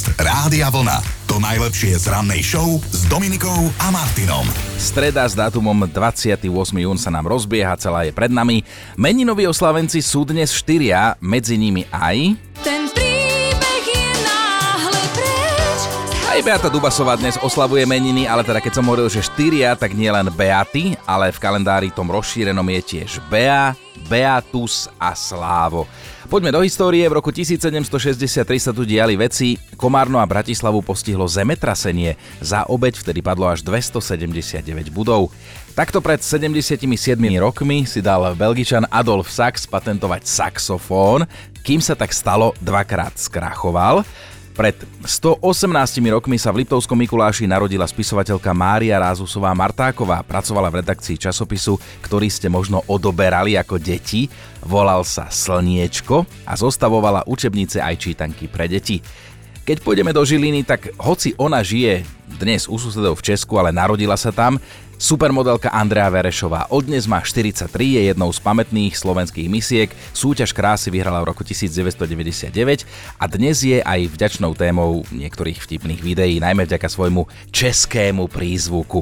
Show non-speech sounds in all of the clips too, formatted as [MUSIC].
Podcast Rádia Vlna. To najlepšie z rannej show s Dominikou a Martinom. Streda s dátumom 28. jún sa nám rozbieha, celá je pred nami. Meninoví oslavenci sú dnes štyria, medzi nimi aj... Ten príbeh je náhle preč. Aj Beata Dubasová dnes oslavuje meniny, ale teda keď som hovoril, že štyria, tak nie len Beaty, ale v kalendári tom rozšírenom je tiež Bea, Beatus a Slávo. Poďme do histórie. V roku 1763 sa tu diali veci. Komárno a Bratislavu postihlo zemetrasenie. Za obeď vtedy padlo až 279 budov. Takto pred 77 rokmi si dal belgičan Adolf Sachs patentovať saxofón, kým sa tak stalo, dvakrát skrachoval. Pred 118 rokmi sa v Liptovskom Mikuláši narodila spisovateľka Mária Rázusová Martáková. Pracovala v redakcii časopisu, ktorý ste možno odoberali ako deti. Volal sa Slniečko a zostavovala učebnice aj čítanky pre deti. Keď pôjdeme do Žiliny, tak hoci ona žije dnes u susedov v Česku, ale narodila sa tam, Supermodelka Andrea Verešová od dnes má 43, je jednou z pamätných slovenských misiek, súťaž krásy vyhrala v roku 1999 a dnes je aj vďačnou témou niektorých vtipných videí, najmä vďaka svojmu českému prízvuku.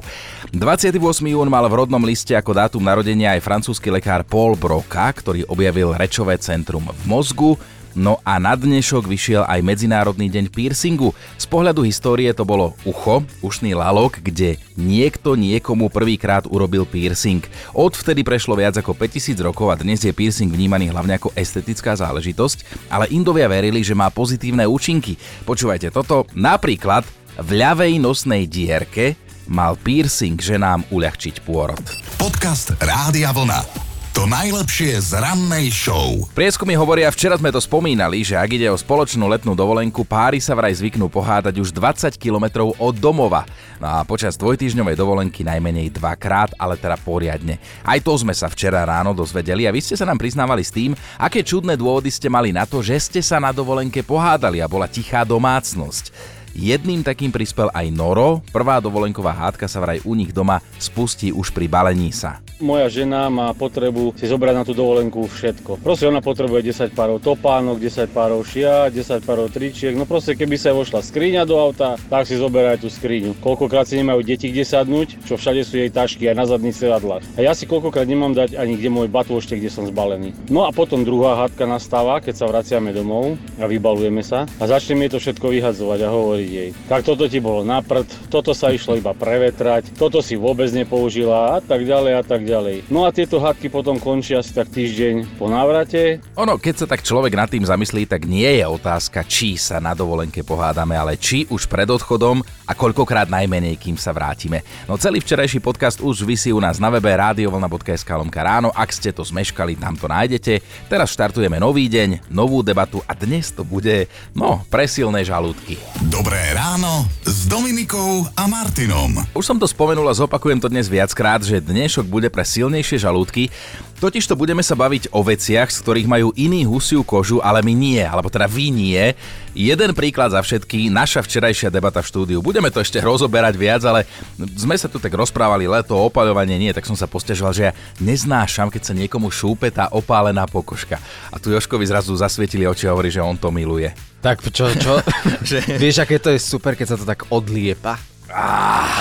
28. jún mal v rodnom liste ako dátum narodenia aj francúzsky lekár Paul Broca, ktorý objavil rečové centrum v mozgu, No a na dnešok vyšiel aj Medzinárodný deň piercingu. Z pohľadu histórie to bolo ucho, ušný lalok, kde niekto niekomu prvýkrát urobil piercing. Odvtedy prešlo viac ako 5000 rokov a dnes je piercing vnímaný hlavne ako estetická záležitosť, ale Indovia verili, že má pozitívne účinky. Počúvajte toto, napríklad v ľavej nosnej dierke mal piercing ženám uľahčiť pôrod. Podcast Rádia Vlna. To najlepšie z rannej show. Prieskumy hovoria, včera sme to spomínali, že ak ide o spoločnú letnú dovolenku, páry sa vraj zvyknú pohádať už 20 km od domova. No a počas dvojtýždňovej dovolenky najmenej dvakrát, ale teda poriadne. Aj to sme sa včera ráno dozvedeli a vy ste sa nám priznávali s tým, aké čudné dôvody ste mali na to, že ste sa na dovolenke pohádali a bola tichá domácnosť. Jedným takým prispel aj Noro. Prvá dovolenková hádka sa vraj u nich doma spustí už pri balení sa. Moja žena má potrebu si zobrať na tú dovolenku všetko. Proste ona potrebuje 10 párov topánok, 10 párov šia, 10 párov tričiek. No proste keby sa vošla skriňa do auta, tak si zoberá aj tú skriňu. Koľkokrát si nemajú deti kde sadnúť, čo všade sú jej tašky aj na zadných sedadlách. A ja si koľkokrát nemám dať ani kde môj batôšte, kde som zbalený. No a potom druhá hádka nastáva, keď sa vraciame domov a vybalujeme sa a začneme to všetko vyhadzovať a hovoriť jej. Tak toto ti bolo na prd, toto sa išlo iba prevetrať, toto si vôbec nepoužila a tak ďalej a tak ďalej. No a tieto hádky potom končia asi tak týždeň po návrate. Ono, keď sa tak človek nad tým zamyslí, tak nie je otázka, či sa na dovolenke pohádame, ale či už pred odchodom a koľkokrát najmenej, kým sa vrátime. No celý včerajší podcast už vysí u nás na webe radiovlna.sk lomka ráno, ak ste to zmeškali, tam to nájdete. Teraz štartujeme nový deň, novú debatu a dnes to bude, no, presilné žalúdky. Dobré ráno s Dominikou a Martinom. Už som to spomenul a zopakujem to dnes viackrát, že dnešok bude pre silnejšie žalúdky. Totižto budeme sa baviť o veciach, z ktorých majú iní husiu kožu, ale my nie, alebo teda vy nie. Jeden príklad za všetky, naša včerajšia debata v štúdiu. Budeme to ešte rozoberať viac, ale sme sa tu tak rozprávali leto, opaľovanie nie, tak som sa postežoval, že ja neznášam, keď sa niekomu šúpe tá opálená pokožka. A tu Joškovi zrazu zasvietili oči a hovorí, že on to miluje. Tak čo, čo? že... [LAUGHS] Vieš, aké to je super, keď sa to tak odliepa? A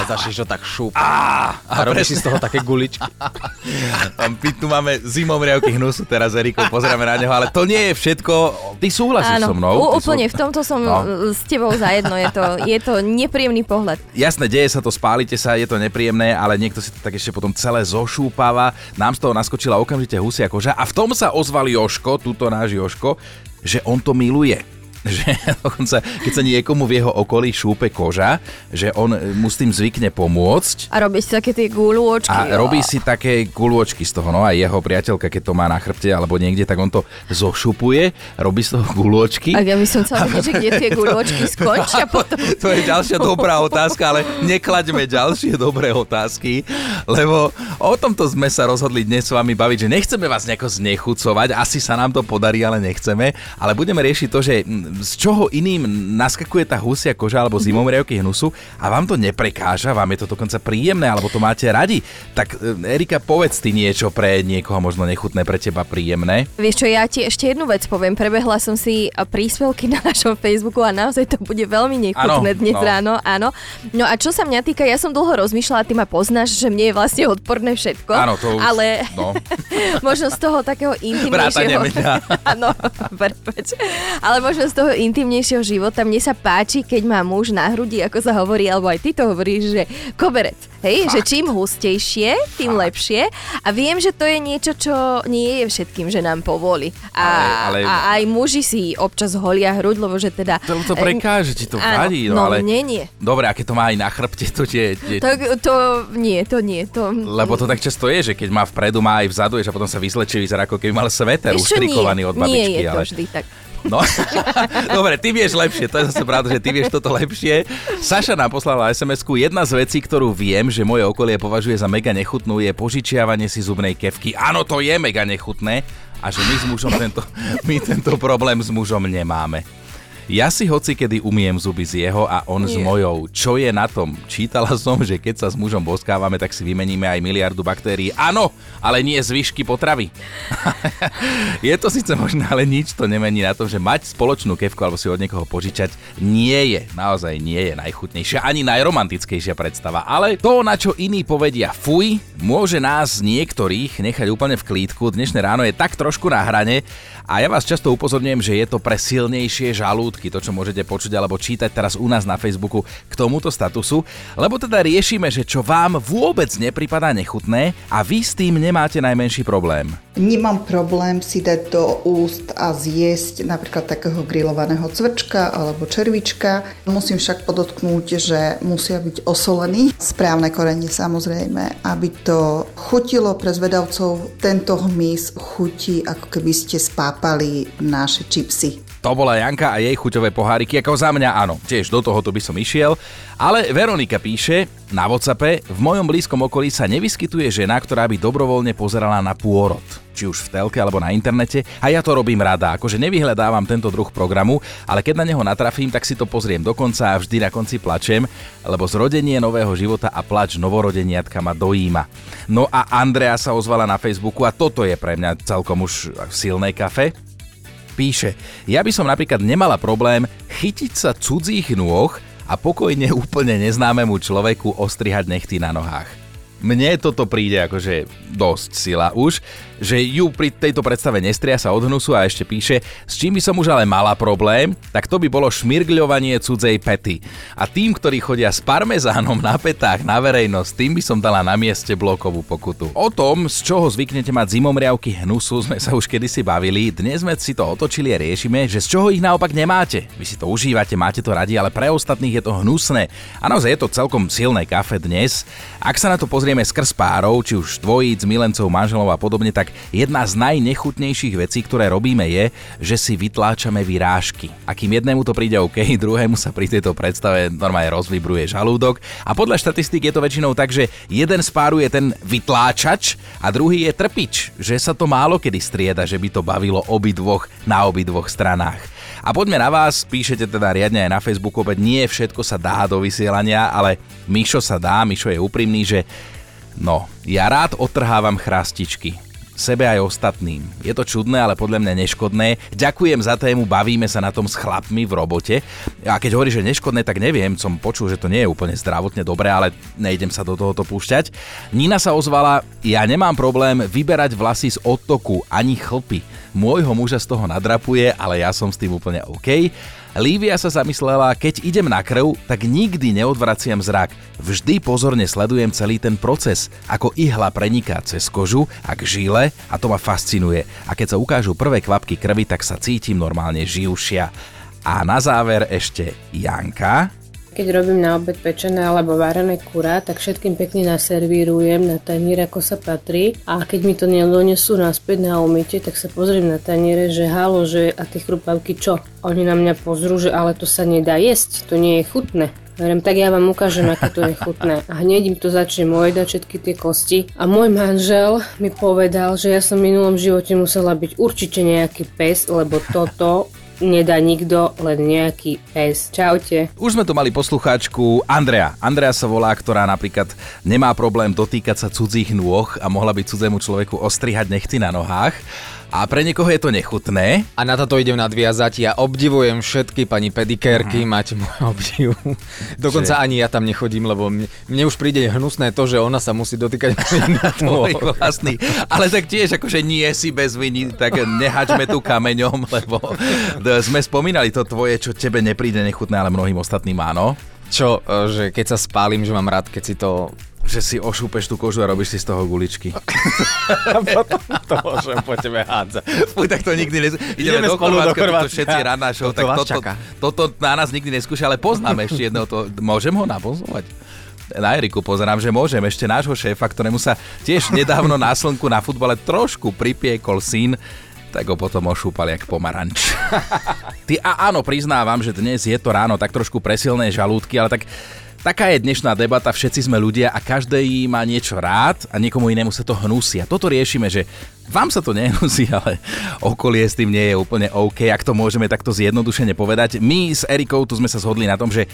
začneš to tak šúpať. A, a robíš si z toho také guličky. My tu máme zimomriavky hnusu teraz, Eriko, pozeráme na neho, ale to nie je všetko. Ty súhlasíš Áno, so mnou? u- úplne, sú... v tomto som No. s tebou zajedno. Je to, je to nepríjemný pohľad. Jasné, deje sa to, spálite sa, je to nepríjemné, ale niekto si to tak ešte potom celé zošúpava. Nám z toho naskočila okamžite husia koža a v tom sa ozval Joško, túto náš Joško, že on to miluje. Že [LAUGHS] dokonca, keď sa niekomu v jeho okolí šúpe koža, že on mu s tým zvykne pomôcť A robíš si také tie gulôčky. a robí si také guľôčky z toho, no a jeho priateľka, keď to má na chrbte alebo niekde, tak on to zošupuje, robí z toho guľôčky. A ja by som chcela vedieť, že kde tie gulôčky [LAUGHS] skončia potom. [LAUGHS] To je ďalšia dobrá otázka, ale neklaďme ďalšie dobré otázky, lebo o tomto sme sa rozhodli dnes s vami baviť, že nechceme vás nejako znechucovať, asi sa nám to podarí, ale nechceme, ale budeme riešiť to, že z čoho iným naskakuje tá husia koža alebo zimomriavky hnusu a vám to neprekáža, vám je to dokonca príjemné alebo to máte radi, tak e, Erika, povedz ty niečo pre niekoho možno nechutné, pre teba príjemné. Vieš čo, ja ti ešte jednu vec poviem. Prebehla som si príspevky na našom Facebooku a naozaj to bude veľmi nechutné Áno, dnes no. ráno, áno. No a čo sa mňa týka, ja som dlho rozmýšľala, ty ma poznáš, že mne je vlastne odporné všetko. Áno, to už, Ale no. [LAUGHS] možno z toho takého Vrátane intimnejšieho... mňa. [LAUGHS] Áno. [LAUGHS] Ale možno z toho intimnejšieho života mne sa páči, keď má muž na hrudi, ako sa hovorí, alebo aj ty to hovoríš, že koberec. Hej, že čím hustejšie, tým lepšie. A viem, že to je niečo, čo nie je všetkým, že nám povoli. A, Ale- ale- a aj muži si občas holia hruď, lebo že teda... To, to prekáže, ti to Áno, vadí. no, No, ale... mne nie. Dobre, a keď to má aj na chrbte, to tie... tie... To, to nie, to nie. To... Lebo to tak často je, že keď má vpredu, má aj vzadu, že a potom sa vyzlečie, vyzerá ako keby mal sveter nie, od babičky. Nie je to ale... vždy tak. No, [LAUGHS] dobre, ty vieš lepšie, to je zase pravda, že ty vieš toto lepšie. Saša nám poslala SMS-ku, jedna z vecí, ktorú viem, že moje okolie považuje za mega nechutnú, je požičiavanie si zubnej kevky. Áno, to je mega nechutné a že my s mužom tento, my tento problém s mužom nemáme. Ja si hoci kedy umiem zuby z jeho a on s Nie. mojou. Čo je na tom? Čítala som, že keď sa s mužom boskávame, tak si vymeníme aj miliardu baktérií. Áno, ale nie zvyšky potravy. [LAUGHS] je to síce možné, ale nič to nemení na tom, že mať spoločnú kevku alebo si od niekoho požičať nie je, naozaj nie je najchutnejšia ani najromantickejšia predstava. Ale to, na čo iní povedia fuj, môže nás niektorých nechať úplne v klídku. Dnešné ráno je tak trošku na hrane a ja vás často upozorňujem, že je to pre silnejšie žalúdky, to čo môžete počuť alebo čítať teraz u nás na Facebooku k tomuto statusu, lebo teda riešime, že čo vám vôbec nepripadá nechutné a vy s tým nemáte najmenší problém. Nemám problém si dať do úst a zjesť napríklad takého grillovaného cvrčka alebo červička. Musím však podotknúť, že musia byť osolení. Správne korenie samozrejme, aby to chutilo pre zvedavcov. Tento hmyz chutí, ako keby ste spápali naše čipsy. To bola Janka a jej chuťové poháriky, ako za mňa áno, tiež do tohoto by som išiel. Ale Veronika píše na Whatsappe, v mojom blízkom okolí sa nevyskytuje žena, ktorá by dobrovoľne pozerala na pôrod či už v telke alebo na internete a ja to robím rada, akože nevyhľadávam tento druh programu, ale keď na neho natrafím, tak si to pozriem dokonca a vždy na konci plačem, lebo zrodenie nového života a plač novorodeniatka ma dojíma. No a Andrea sa ozvala na Facebooku a toto je pre mňa celkom už silné kafe. Píše, ja by som napríklad nemala problém chytiť sa cudzích nôh a pokojne [LAUGHS] úplne neznámemu človeku ostrihať nechty na nohách. Mne toto príde akože dosť sila už, že ju pri tejto predstave nestria sa od hnusu a ešte píše, s čím by som už ale mala problém, tak to by bolo šmirgľovanie cudzej pety. A tým, ktorí chodia s parmezánom na petách na verejnosť, tým by som dala na mieste blokovú pokutu. O tom, z čoho zvyknete mať zimomriavky hnusu, [LAUGHS] sme sa už kedysi bavili, dnes sme si to otočili a riešime, že z čoho ich naopak nemáte. Vy si to užívate, máte to radi, ale pre ostatných je to hnusné. A naozaj je to celkom silné kafe dnes. Ak sa na to pozrieme skrz párov, či už dvojíc, milencov, manželov a podobne, tak jedna z najnechutnejších vecí, ktoré robíme je, že si vytláčame vyrážky. A kým jednému to príde OK, [LAUGHS] druhému sa pri tejto predstave normálne rozvibruje žalúdok. A podľa štatistík je to väčšinou tak, že jeden z páru je ten vytláčač a druhý je trpič, že sa to málo kedy strieda, že by to bavilo obidvoch na obidvoch stranách. A poďme na vás, píšete teda riadne aj na Facebooku, opäť nie všetko sa dá do vysielania, ale Mišo sa dá, Mišo je úprimný, že no, ja rád odtrhávam chrastičky. Sebe aj ostatným. Je to čudné, ale podľa mňa neškodné. Ďakujem za tému, bavíme sa na tom s chlapmi v robote. A keď hovorí, že neškodné, tak neviem, som počul, že to nie je úplne zdravotne dobré, ale nejdem sa do tohoto púšťať. Nina sa ozvala, ja nemám problém vyberať vlasy z odtoku, ani chlpy. Môjho muža z toho nadrapuje, ale ja som s tým úplne OK. Lívia sa zamyslela, keď idem na krv, tak nikdy neodvraciam zrak. Vždy pozorne sledujem celý ten proces, ako ihla preniká cez kožu a k žile a to ma fascinuje. A keď sa ukážu prvé kvapky krvi, tak sa cítim normálne živšia. A na záver ešte Janka. Keď robím na obed pečené alebo varené kurá, tak všetkým pekne naservírujem na tanier, ako sa patrí. A keď mi to nedonesú naspäť na umytie, tak sa pozriem na taniere, že halo, že a tie chrupavky čo? Oni na mňa pozrú, že ale to sa nedá jesť, to nie je chutné. Hovorím, tak ja vám ukážem, aké to je chutné. A hneď im to začne ojedať všetky tie kosti. A môj manžel mi povedal, že ja som v minulom živote musela byť určite nejaký pes, lebo toto nedá nikto, len nejaký pes. Čaute. Už sme tu mali poslucháčku Andrea. Andrea sa volá, ktorá napríklad nemá problém dotýkať sa cudzích nôh a mohla by cudzému človeku ostrihať nechty na nohách. A pre niekoho je to nechutné. A na toto idem nadviazať. Ja obdivujem všetky pani pedikérky, mm. máte môj obdiv. [LAUGHS] Dokonca že? ani ja tam nechodím, lebo mne, mne už príde hnusné to, že ona sa musí dotýkať [LAUGHS] môj vlastný. Ale tak tiež, akože nie si bez viny, tak nehačme tu kameňom, [LAUGHS] lebo sme spomínali to tvoje, čo tebe nepríde nechutné, ale mnohým ostatným áno. Čo, e, že keď sa spálim, že mám rád, keď si to že si ošúpeš tú kožu a robíš si z toho guličky. [LAUGHS] Potom to môžem po tebe hádzať. Fuj, tak to nikdy nes... Ideme, Ideme do Chorvátska, do Chorvátska. všetci rána show, to tak toto, toto, na nás nikdy neskúša, ale poznáme ešte jedného to... Môžem ho napozovať? Na Eriku pozerám, že môžem. Ešte nášho šéfa, ktorému sa tiež nedávno na slnku na futbale trošku pripiekol syn, tak ho potom ošúpal jak pomaranč. [LAUGHS] Ty a áno, priznávam, že dnes je to ráno tak trošku presilné žalúdky, ale tak Taká je dnešná debata, všetci sme ľudia a každý má niečo rád a niekomu inému sa to hnusí. A toto riešime, že vám sa to nehnusí, [LAUGHS] ale okolie s tým nie je úplne OK, ak to môžeme takto zjednodušene povedať. My s Erikou tu sme sa zhodli na tom, že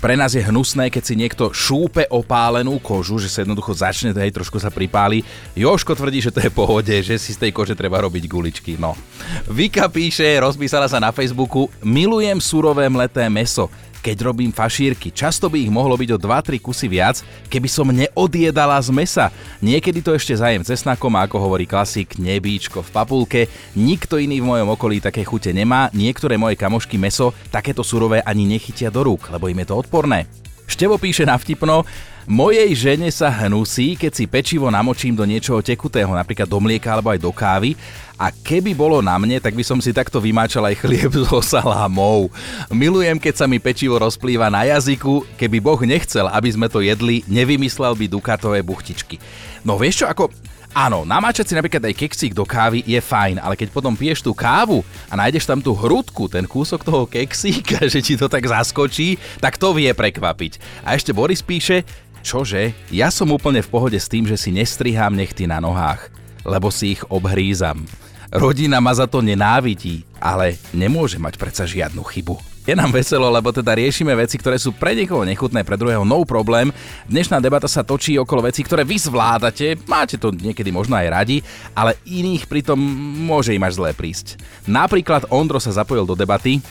pre nás je hnusné, keď si niekto šúpe opálenú kožu, že sa jednoducho začne, hej, trošku sa pripáli. Joško tvrdí, že to je pohode, že si z tej kože treba robiť guličky. No. Vika píše, rozpísala sa na Facebooku, milujem surové mleté meso keď robím fašírky. Často by ich mohlo byť o 2-3 kusy viac, keby som neodjedala z mesa. Niekedy to ešte zajem cesnakom a ako hovorí klasik, nebíčko v papulke. Nikto iný v mojom okolí také chute nemá, niektoré moje kamošky meso takéto surové ani nechytia do rúk, lebo im je to odporné. Števo píše na vtipno, Mojej žene sa hnusí, keď si pečivo namočím do niečoho tekutého, napríklad do mlieka alebo aj do kávy. A keby bolo na mne, tak by som si takto vymáčal aj chlieb [LAUGHS] so salámou. Milujem, keď sa mi pečivo rozplýva na jazyku. Keby Boh nechcel, aby sme to jedli, nevymyslel by dukatové buchtičky. No vieš čo, ako Áno, namáčať si napríklad aj keksík do kávy je fajn, ale keď potom piješ tú kávu a nájdeš tam tú hrudku, ten kúsok toho keksíka, [LAUGHS] že ti to tak zaskočí, tak to vie prekvapiť. A ešte Boris píše, čože, ja som úplne v pohode s tým, že si nestrihám nechty na nohách, lebo si ich obhrízam. Rodina ma za to nenávidí, ale nemôže mať predsa žiadnu chybu. Je nám veselo, lebo teda riešime veci, ktoré sú pre niekoho nechutné, pre druhého no problém. Dnešná debata sa točí okolo vecí, ktoré vy zvládate, máte to niekedy možno aj radi, ale iných pritom môže im až zlé prísť. Napríklad Ondro sa zapojil do debaty,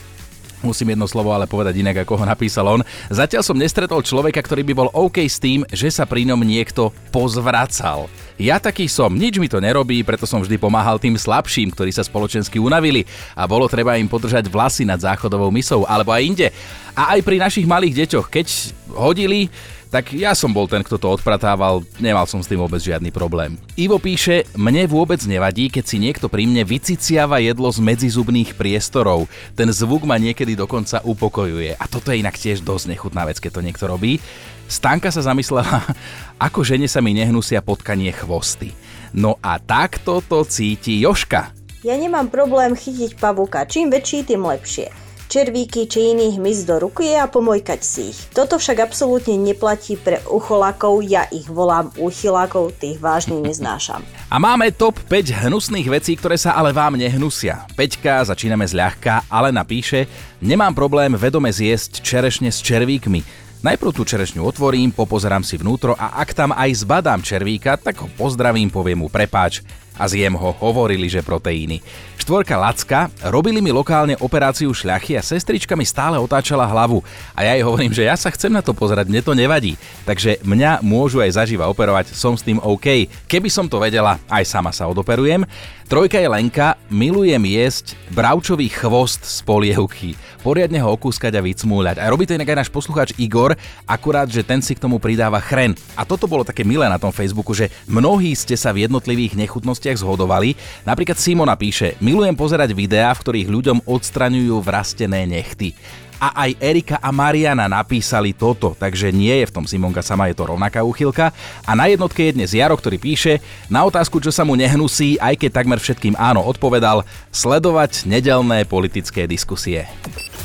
Musím jedno slovo ale povedať inak, ako ho napísal on. Zatiaľ som nestretol človeka, ktorý by bol OK s tým, že sa pri ňom niekto pozvracal. Ja taký som, nič mi to nerobí, preto som vždy pomáhal tým slabším, ktorí sa spoločensky unavili a bolo treba im podržať vlasy nad záchodovou misou alebo aj inde. A aj pri našich malých deťoch, keď hodili, tak ja som bol ten, kto to odpratával, nemal som s tým vôbec žiadny problém. Ivo píše, mne vôbec nevadí, keď si niekto pri mne vyciciava jedlo z medzizubných priestorov. Ten zvuk ma niekedy dokonca upokojuje. A toto je inak tiež dosť nechutná vec, keď to niekto robí. Stanka sa zamyslela, [LAUGHS] ako žene sa mi nehnusia potkanie chvosty. No a takto to cíti Joška. Ja nemám problém chytiť pavúka, čím väčší, tým lepšie červíky či iných hmyz do ruky a pomojkať si ich. Toto však absolútne neplatí pre ucholákov, ja ich volám uchylákov, tých vážne neznášam. A máme top 5 hnusných vecí, ktoré sa ale vám nehnusia. Peťka, začíname zľahka, ale napíše, nemám problém vedome zjesť čerešne s červíkmi. Najprv tú čerešňu otvorím, popozerám si vnútro a ak tam aj zbadám červíka, tak ho pozdravím, poviem mu prepáč a zjem ho, hovorili, že proteíny. Štvorka Lacka, robili mi lokálne operáciu šľachy a sestrička mi stále otáčala hlavu. A ja jej hovorím, že ja sa chcem na to pozerať, mne to nevadí. Takže mňa môžu aj zaživa operovať, som s tým OK. Keby som to vedela, aj sama sa odoperujem. Trojka je Lenka, milujem jesť bravčový chvost z polievky. Poriadne ho okúskať a vycmúľať. A robí to inak aj náš poslucháč Igor, akurát, že ten si k tomu pridáva chren. A toto bolo také milé na tom Facebooku, že mnohí ste sa v jednotlivých nechutnostiach zhodovali. Napríklad Simona píše, Milujem pozerať videá, v ktorých ľuďom odstraňujú vrastené nechty. A aj Erika a Mariana napísali toto, takže nie je v tom Simonka sama, je to rovnaká úchylka. A na jednotke je dnes Jaro, ktorý píše, na otázku, čo sa mu nehnusí, aj keď takmer všetkým áno odpovedal, sledovať nedelné politické diskusie.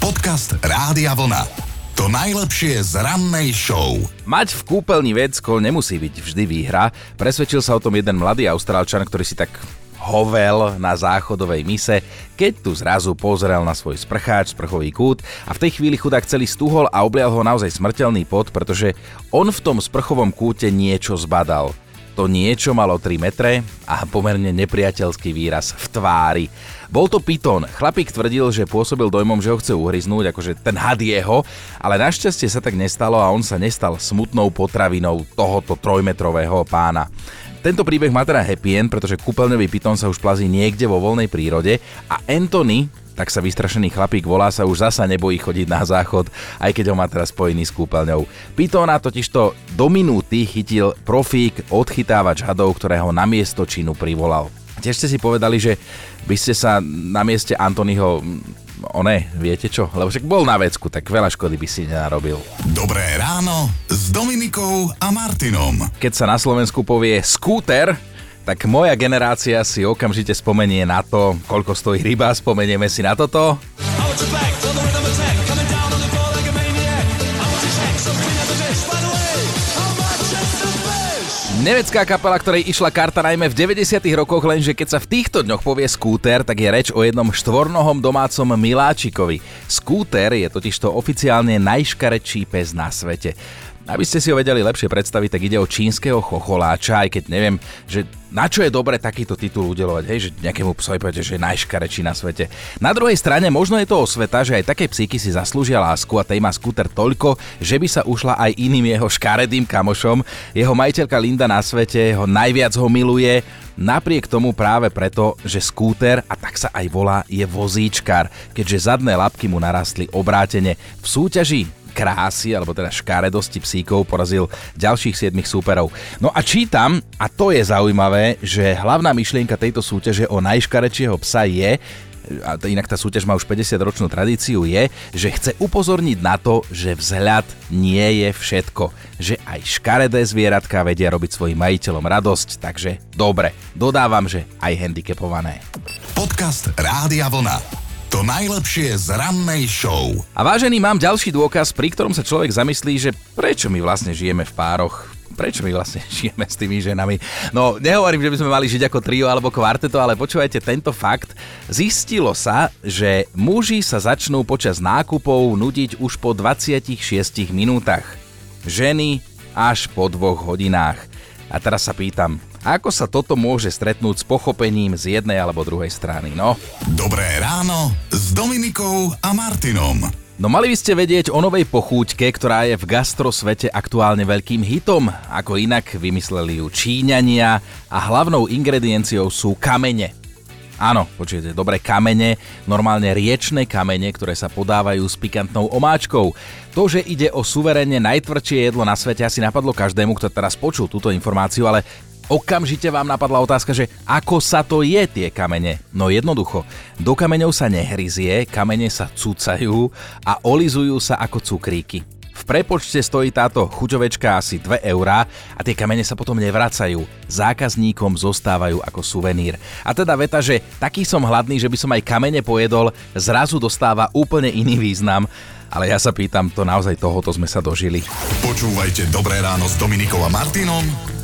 Podcast Rádia Vlna. To najlepšie z rannej show. Mať v kúpeľni vecko nemusí byť vždy výhra. Presvedčil sa o tom jeden mladý austrálčan, ktorý si tak hovel na záchodovej mise, keď tu zrazu pozrel na svoj sprcháč, sprchový kút a v tej chvíli chudák celý stuhol a oblial ho naozaj smrteľný pot, pretože on v tom sprchovom kúte niečo zbadal. To niečo malo 3 metre a pomerne nepriateľský výraz v tvári. Bol to pitón. Chlapík tvrdil, že pôsobil dojmom, že ho chce uhryznúť, akože ten had jeho, ale našťastie sa tak nestalo a on sa nestal smutnou potravinou tohoto trojmetrového pána. Tento príbeh má teda happy end, pretože kúpeľňový pitón sa už plazí niekde vo voľnej prírode a Anthony, tak sa vystrašený chlapík volá sa už zasa nebojí chodiť na záchod, aj keď ho má teraz spojený s kúpeľňou. Pitóna totižto do minúty chytil profík odchytávač hadov, ktorého na miesto činu privolal. Tiež ste si povedali, že by ste sa na mieste Antonyho one, viete čo? Lebo však bol na vecku, tak veľa škody by si nenarobil. Dobré ráno s Dominikou a Martinom. Keď sa na Slovensku povie skúter, tak moja generácia si okamžite spomenie na to, koľko stojí ryba, spomenieme si na toto. Nemecká kapela, ktorej išla karta najmä v 90. rokoch, lenže keď sa v týchto dňoch povie skúter, tak je reč o jednom štvornohom domácom miláčikovi. Skúter je totižto oficiálne najškarečší pes na svete. Aby ste si ho vedeli lepšie predstaviť, tak ide o čínskeho chocholáča, aj keď neviem, že na čo je dobre takýto titul udelovať, hej, že nejakému psovi povedať, že je najškarečí na svete. Na druhej strane možno je to osveta, že aj také psíky si zaslúžia lásku a tej má skúter toľko, že by sa ušla aj iným jeho škaredým kamošom. Jeho majiteľka Linda na svete ho najviac ho miluje, napriek tomu práve preto, že skúter, a tak sa aj volá, je vozíčkar, keďže zadné labky mu narastli obrátene. V súťaži krásy, alebo teda škáredosti psíkov porazil ďalších 7 súperov. No a čítam, a to je zaujímavé, že hlavná myšlienka tejto súťaže o najškarečieho psa je, a inak tá súťaž má už 50 ročnú tradíciu, je, že chce upozorniť na to, že vzhľad nie je všetko. Že aj škaredé zvieratka vedia robiť svojim majiteľom radosť, takže dobre, dodávam, že aj handicapované. Podcast Rádia Vlna. To najlepšie z rannej show. A vážený, mám ďalší dôkaz, pri ktorom sa človek zamyslí, že prečo my vlastne žijeme v pároch, prečo my vlastne [LAUGHS] žijeme s tými ženami. No, nehovorím, že by sme mali žiť ako trio alebo kvarteto, ale počúvajte tento fakt. Zistilo sa, že muži sa začnú počas nákupov nudiť už po 26 minútach. Ženy až po dvoch hodinách. A teraz sa pýtam, ako sa toto môže stretnúť s pochopením z jednej alebo druhej strany, no? Dobré ráno s Dominikou a Martinom. No mali by ste vedieť o novej pochúťke, ktorá je v gastrosvete aktuálne veľkým hitom. Ako inak vymysleli ju Číňania a hlavnou ingredienciou sú kamene. Áno, počujete, dobré kamene, normálne riečne kamene, ktoré sa podávajú s pikantnou omáčkou. To, že ide o suverene najtvrdšie jedlo na svete, asi napadlo každému, kto teraz počul túto informáciu, ale Okamžite vám napadla otázka, že ako sa to je tie kamene? No jednoducho, do kameňov sa nehryzie, kamene sa cúcajú a olizujú sa ako cukríky. V prepočte stojí táto chuťovečka asi 2 eurá a tie kamene sa potom nevracajú. Zákazníkom zostávajú ako suvenír. A teda veta, že taký som hladný, že by som aj kamene pojedol, zrazu dostáva úplne iný význam. Ale ja sa pýtam, to naozaj tohoto sme sa dožili. Počúvajte Dobré ráno s Dominikom a Martinom